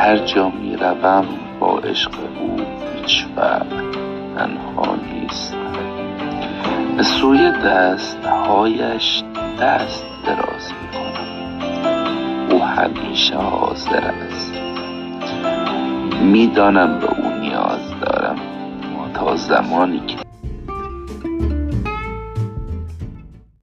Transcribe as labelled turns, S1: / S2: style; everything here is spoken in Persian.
S1: هر جا می روم با عشق او هیچ وقت تنها نیست. به سوی دستهایش دست دراز می کنم او همیشه حاضر است. می‌دانم به او نیاز دارم. ما تا زمانی که